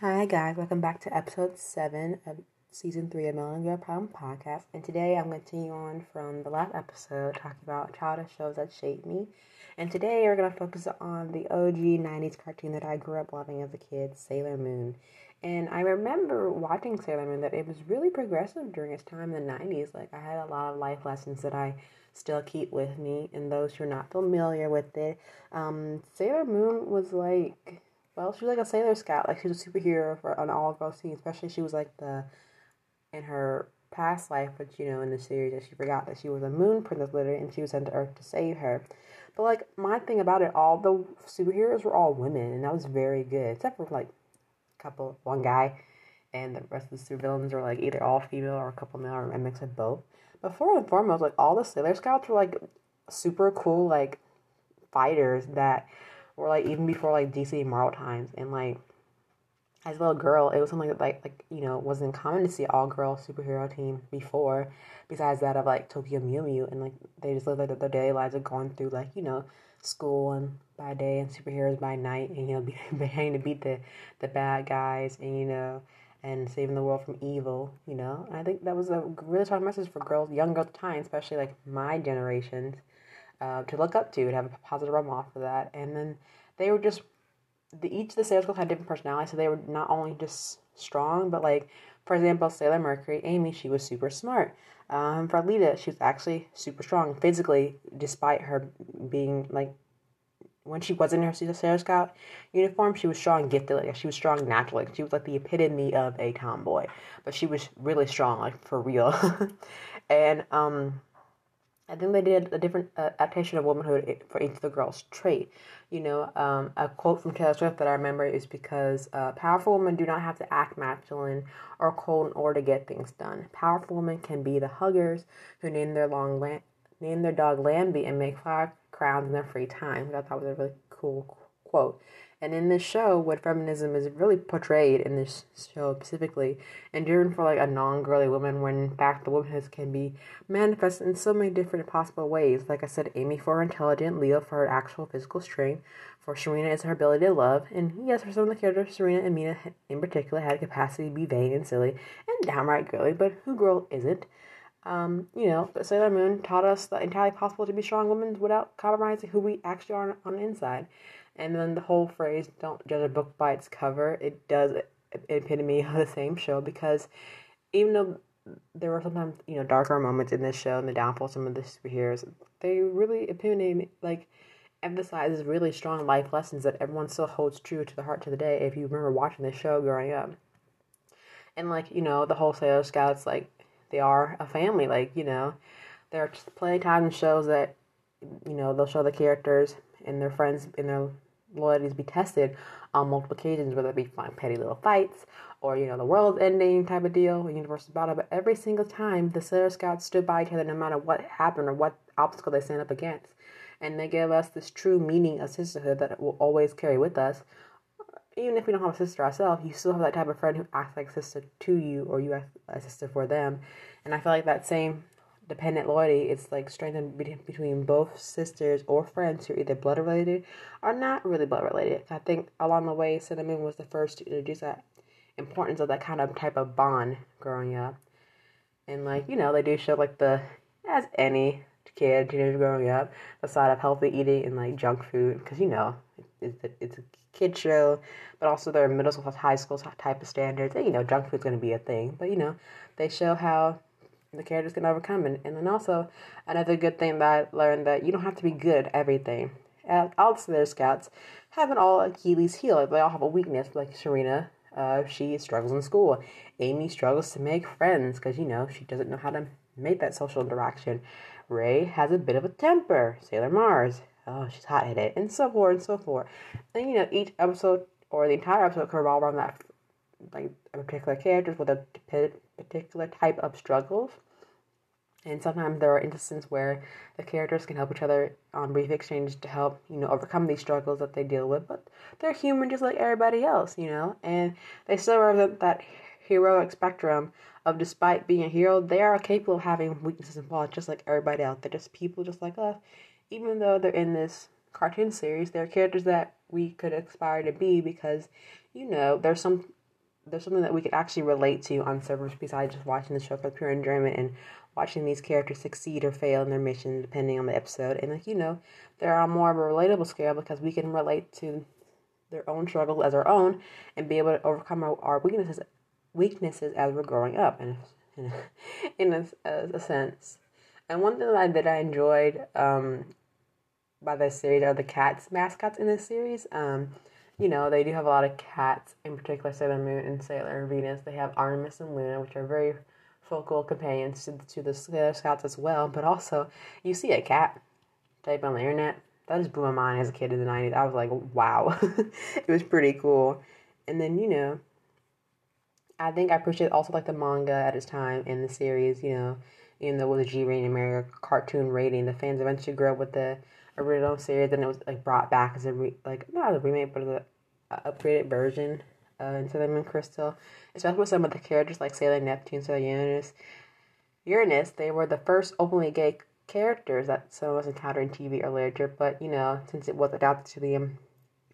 Hi guys, welcome back to episode seven of season three of Melon Girl Problem Podcast. And today I'm going to continue on from the last episode talking about childhood shows that shaped me. And today we're going to focus on the OG 90s cartoon that I grew up loving as a kid, Sailor Moon. And I remember watching Sailor Moon that it was really progressive during its time in the 90s. Like I had a lot of life lessons that I still keep with me. And those who are not familiar with it, um, Sailor Moon was like well, she was like a Sailor Scout. Like she was a superhero for on all girl teams. Especially she was like the in her past life, but you know in the series that she forgot that she was a Moon Princess literally, and she was sent to Earth to save her. But like my thing about it, all the superheroes were all women, and that was very good, except for like a couple, one guy, and the rest of the supervillains were like either all female or a couple male or a mix of both. But first and foremost, like all the Sailor Scouts were like super cool, like fighters that or like even before like DC Marvel times, and like as a little girl, it was something that like like you know wasn't common to see all girl superhero team before. Besides that of like Tokyo Mew Mew, and like they just live like their daily lives of going through like you know school and by day and superheroes by night, and you know behaving to beat the the bad guys, and you know and saving the world from evil, you know. And I think that was a really strong message for girls, young girls at the time, especially like my generations uh, to look up to and have a positive role model for that. And then they were just the each of the sales girls had different personalities, so they were not only just strong, but like for example, Sailor Mercury, Amy, she was super smart. Um, for Lita, she was actually super strong physically, despite her being like when she was in her Sailor Scout uniform, she was strong, gifted. Like she was strong naturally. She was like the epitome of a tomboy, but she was really strong, like for real. and um, I think they did a different uh, adaptation of womanhood for each of the girls' trait. You know, um, a quote from Taylor Swift that I remember is because uh, powerful women do not have to act masculine or cold in order to get things done. Powerful women can be the huggers who name their long la- name their dog Lambie and make flower crowns in their free time. I thought was a really cool quote. And in this show, what feminism is really portrayed in this show specifically, enduring for like a non-girly woman, when in fact the womanhood can be manifested in so many different possible ways. Like I said, Amy for her intelligent, Leo for her actual physical strength, for Serena is her ability to love, and yes, for some of the characters, Serena and Mina in particular had a capacity to be vain and silly and downright girly, but who girl isn't? Um, you know, but Sailor Moon taught us that entirely possible to be strong women without compromising who we actually are on the inside. And then the whole phrase, don't judge a book by its cover, it does epitome of the same show because even though there were sometimes, you know, darker moments in this show and the downfall of some of the superheroes, they really epitome, like, emphasizes really strong life lessons that everyone still holds true to the heart to the day if you remember watching this show growing up. And, like, you know, the whole Scouts, like, they are a family. Like, you know, there are plenty of times in shows that, you know, they'll show the characters and their friends in their loyalties be tested on multiple occasions, whether it be fine, petty little fights or, you know, the world's ending type of deal, a universal battle. But every single time, the Sailor Scouts stood by each other no matter what happened or what obstacle they stand up against. And they give us this true meaning of sisterhood that will always carry with us. Even if we don't have a sister ourselves, you still have that type of friend who acts like sister to you or you act a sister for them. And I feel like that same dependent loyalty is like strengthened between both sisters or friends who are either blood related or not really blood related. I think along the way, Moon was the first to introduce that importance of that kind of type of bond growing up. And like you know, they do show like the as any kid teenager growing up the side of healthy eating and like junk food because you know it's it's a kid show, but also their middle school, high school type of standards. And you know, junk food's to be a thing, but you know, they show how the characters can overcome it. And then also another good thing that I learned that you don't have to be good at everything. All the Sailor Scouts haven't all Achilles heel. They all have a weakness. Like Serena, uh, she struggles in school. Amy struggles to make friends because you know she doesn't know how to make that social interaction. Ray has a bit of a temper. Sailor Mars, oh she's hot headed, and so forth and so forth. And you know each episode or the entire episode could revolve around that like a particular characters with a particular type of struggles. And sometimes there are instances where the characters can help each other on brief exchanges to help, you know, overcome these struggles that they deal with. But they're human just like everybody else, you know, and they still represent that heroic spectrum of despite being a hero, they are capable of having weaknesses and flaws just like everybody else. They're just people just like us. Even though they're in this cartoon series, they're characters that we could aspire to be because, you know, there's some there's something that we could actually relate to on servers besides just watching the show for pure enjoyment and watching these characters succeed or fail in their mission depending on the episode. And like you know, they're on more of a relatable scale because we can relate to their own struggles as our own and be able to overcome our, our weaknesses weaknesses as we're growing up in in, in a, a, a, sense. And one thing that I, that I enjoyed um, by this series are the cats mascots in this series. Um, you know, they do have a lot of cats, in particular Sailor Moon and Sailor Venus. They have Artemis and Luna, which are very focal companions to, to the Sailor Scouts as well. But also, you see a cat type on the internet, that just blew my mind as a kid in the 90s. I was like, wow. it was pretty cool. And then, you know, I think I appreciate also like the manga at its time and the series, you know, even though it was a G rating America cartoon rating, the fans eventually grew up with the original series and it was like brought back as a re- like not a remake but as a upgraded version uh, in Sailor Moon Crystal, especially with some of the characters like Sailor Neptune, Sailor Uranus. Uranus, they were the first openly gay characters that some of us encountered in TV or literature, but you know, since it was adapted to the um,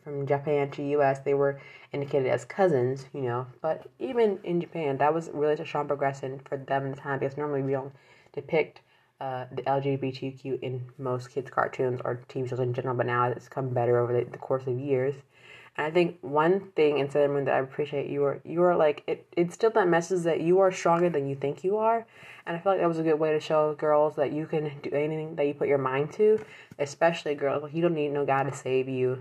from Japan to US, they were indicated as cousins, you know. But even in Japan, that was really a strong progression for them in the time because normally we don't depict uh, the LGBTQ in most kids' cartoons or TV shows in general, but now it's come better over the, the course of years. And I think one thing in Sailor Moon that I appreciate you are you are like it it's still that message that you are stronger than you think you are. And I feel like that was a good way to show girls that you can do anything that you put your mind to, especially girls. Like you don't need no guy to save you,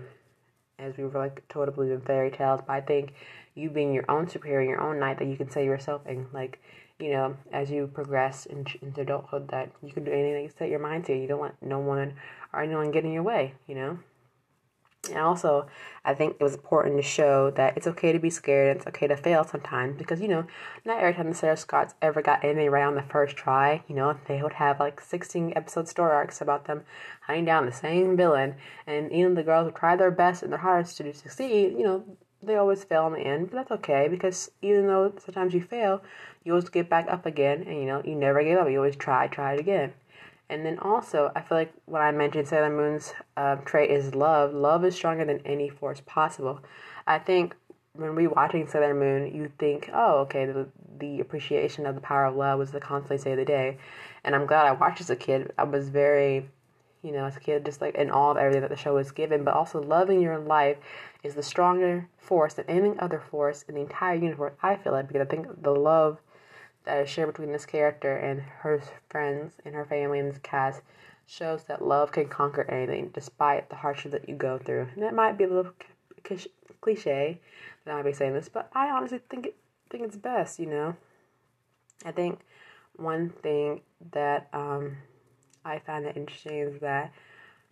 as we were like told to believe in fairy tales. But I think you being your own superior, your own knight, that you can save yourself, and like you know, as you progress into, into adulthood, that you can do anything you set your mind to. You don't want no one or anyone getting in your way. You know. And also, I think it was important to show that it's okay to be scared and it's okay to fail sometimes because, you know, not every time the Sailor Scouts ever got anything right on the first try, you know, they would have like 16 episode story arcs about them hunting down the same villain. And even the girls would try their best and their hardest to succeed, you know, they always fail in the end. But that's okay because even though sometimes you fail, you always get back up again and, you know, you never give up. You always try, try it again. And then also, I feel like when I mentioned Sailor Moon's uh, trait is love, love is stronger than any force possible. I think when we watching Sailor Moon, you think, oh, okay, the, the appreciation of the power of love was the constantly say of the day. And I'm glad I watched as a kid. I was very, you know, as a kid, just like in awe of everything that the show was given. But also, loving your life is the stronger force than any other force in the entire universe. I feel like because I think the love that is shared between this character and her friends and her family and this cast shows that love can conquer anything despite the hardship that you go through. And that might be a little cliche that I might be saying this, but I honestly think it, think it's best, you know. I think one thing that um, I find it interesting is that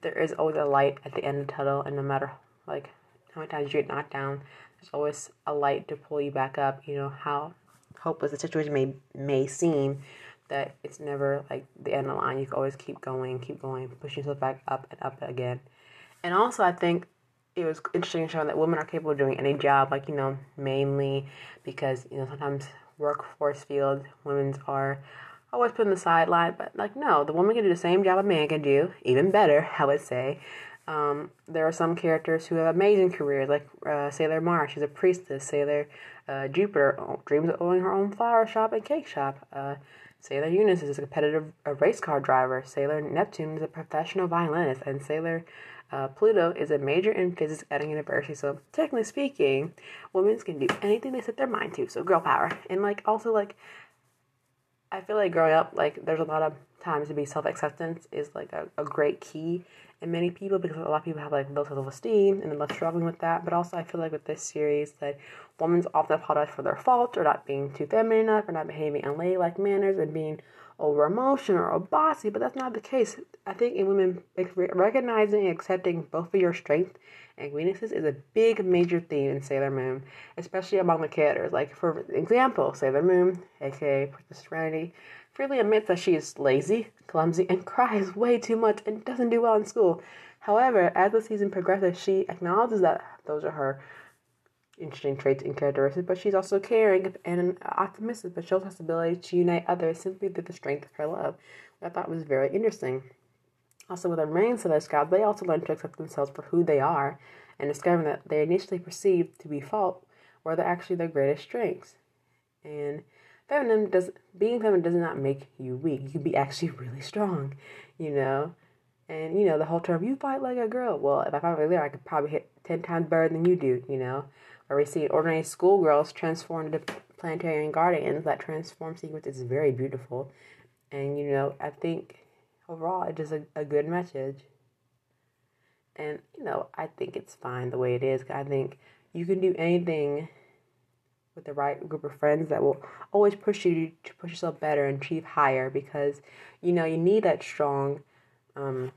there is always a light at the end of the tunnel, and no matter like how many times you get knocked down, there's always a light to pull you back up. You know how hopeless the situation may may seem, that it's never like the end of the line. You can always keep going, keep going, push yourself back up and up again. And also, I think it was interesting showing that women are capable of doing any job, like, you know, mainly because, you know, sometimes workforce field, women's are always put in the sideline, but like, no, the woman can do the same job a man can do, even better, I would say. Um, there are some characters who have amazing careers, like uh, Sailor Mars. She's a priestess. Sailor uh, Jupiter dreams of owning her own flower shop and cake shop. Uh, Sailor Uranus is a competitive a race car driver. Sailor Neptune is a professional violinist, and Sailor uh, Pluto is a major in physics at a university. So technically speaking, women can do anything they set their mind to. So girl power, and like also like, I feel like growing up, like there's a lot of times to be self acceptance is like a, a great key in many people because a lot of people have like low self esteem and they're struggling with that. But also, I feel like with this series, that women's often apologize for their faults or not being too feminine enough or not behaving in ladylike manners and being over emotional or bossy. But that's not the case. I think in women, recognizing and accepting both of your strengths and weaknesses is a big major theme in Sailor Moon, especially among the characters. Like for example, Sailor Moon, aka Princess Serenity freely admits that she is lazy, clumsy, and cries way too much and doesn't do well in school. However, as the season progresses, she acknowledges that those are her interesting traits and characteristics, but she's also caring and optimistic, but shows her ability to unite others simply through the strength of her love. which I thought was very interesting. Also, with the remaining Sailor Scouts, they also learn to accept themselves for who they are and discovering that they initially perceived to be fault were actually their greatest strengths. And feminine does being feminine does not make you weak. You can be actually really strong, you know. And you know the whole term "you fight like a girl." Well, if I fight like a girl, I could probably hit ten times better than you do, you know. Or we see ordinary schoolgirls transform into planetary guardians. That transform sequence is very beautiful, and you know I think overall it is a, a good message. And you know I think it's fine the way it is. I think you can do anything with the right group of friends that will always push you to push yourself better and achieve higher because you know you need that strong um,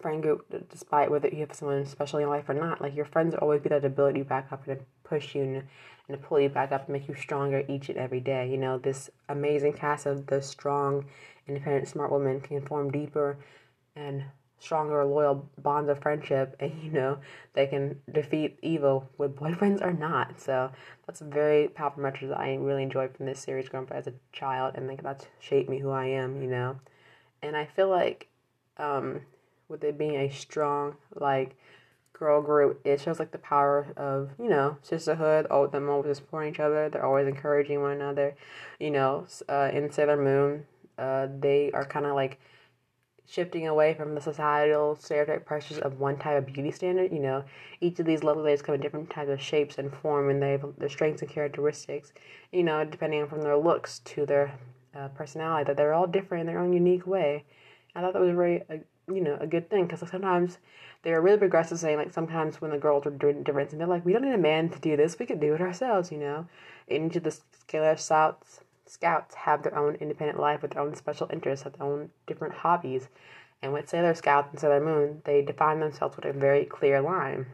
friend group despite whether you have someone special in your life or not. Like your friends always be that ability back up and push you and, and to pull you back up and make you stronger each and every day. You know this amazing cast of the strong independent smart women can form deeper and stronger, loyal bonds of friendship, and you know they can defeat evil with boyfriends or not. So that's a very powerful message that I really enjoyed from this series growing up as a child, and think that's shaped me who I am. You know, and I feel like um, with it being a strong like girl group, it shows like the power of you know sisterhood. Oh, them always supporting each other. They're always encouraging one another. You know, uh, in Sailor Moon, uh, they are kind of like shifting away from the societal stereotype pressures of one type of beauty standard. You know, each of these lovely ladies come in different types of shapes and form, and they have their strengths and characteristics. You know, depending from their looks to their uh, personality, that they're all different in their own unique way. I thought that was a very, uh, you know, a good thing because sometimes they are really progressive, saying like sometimes when the girls are doing different, and they're like, we don't need a man to do this, we could do it ourselves. You know, each of the Sailor Scouts Scouts have their own independent life with their own special interests, have their own different hobbies. And with Sailor Scouts and Sailor Moon, they define themselves with a very clear line.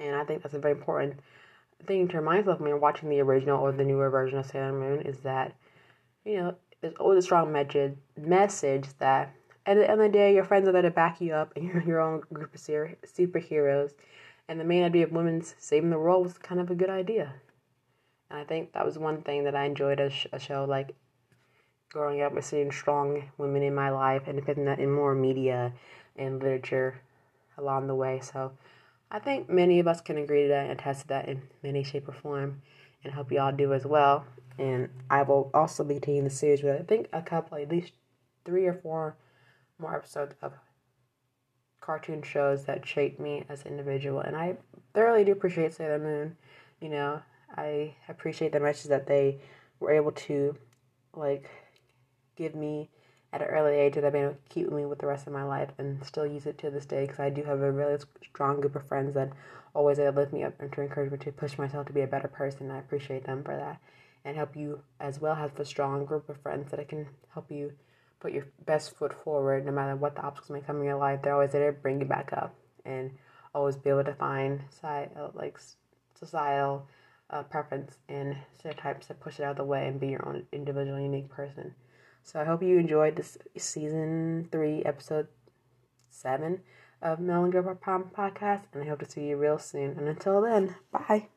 And I think that's a very important thing to remind yourself when you're watching the original or the newer version of Sailor Moon is that, you know, there's always a strong message, that at the end of the day, your friends are there to back you up and you're your own group of superheroes. And the main idea of women's saving the world was kind of a good idea. And I think that was one thing that I enjoyed as a show, like growing up with seeing strong women in my life and putting that in more media and literature along the way. So I think many of us can agree to that and attest to that in many shape or form and hope y'all do as well. And I will also be taking the series with I think a couple at least three or four more episodes of cartoon shows that shaped me as an individual and I thoroughly do appreciate Sailor Moon. You know, I appreciate the message that they were able to like give me at an early age that I've been keep me with the rest of my life and still use it to this day because I do have a really strong group of friends that always lift me up and to encourage me to push myself to be a better person. I appreciate them for that and help you as well have a strong group of friends that I can help you put your best foot forward no matter what the obstacles may come in your life. They're always there to bring you back up and always be able to find side like societal uh, preference and stereotypes to push it out of the way and be your own individual, unique person. So I hope you enjoyed this season three, episode seven of Melon Girl Prom podcast, and I hope to see you real soon. And until then, bye.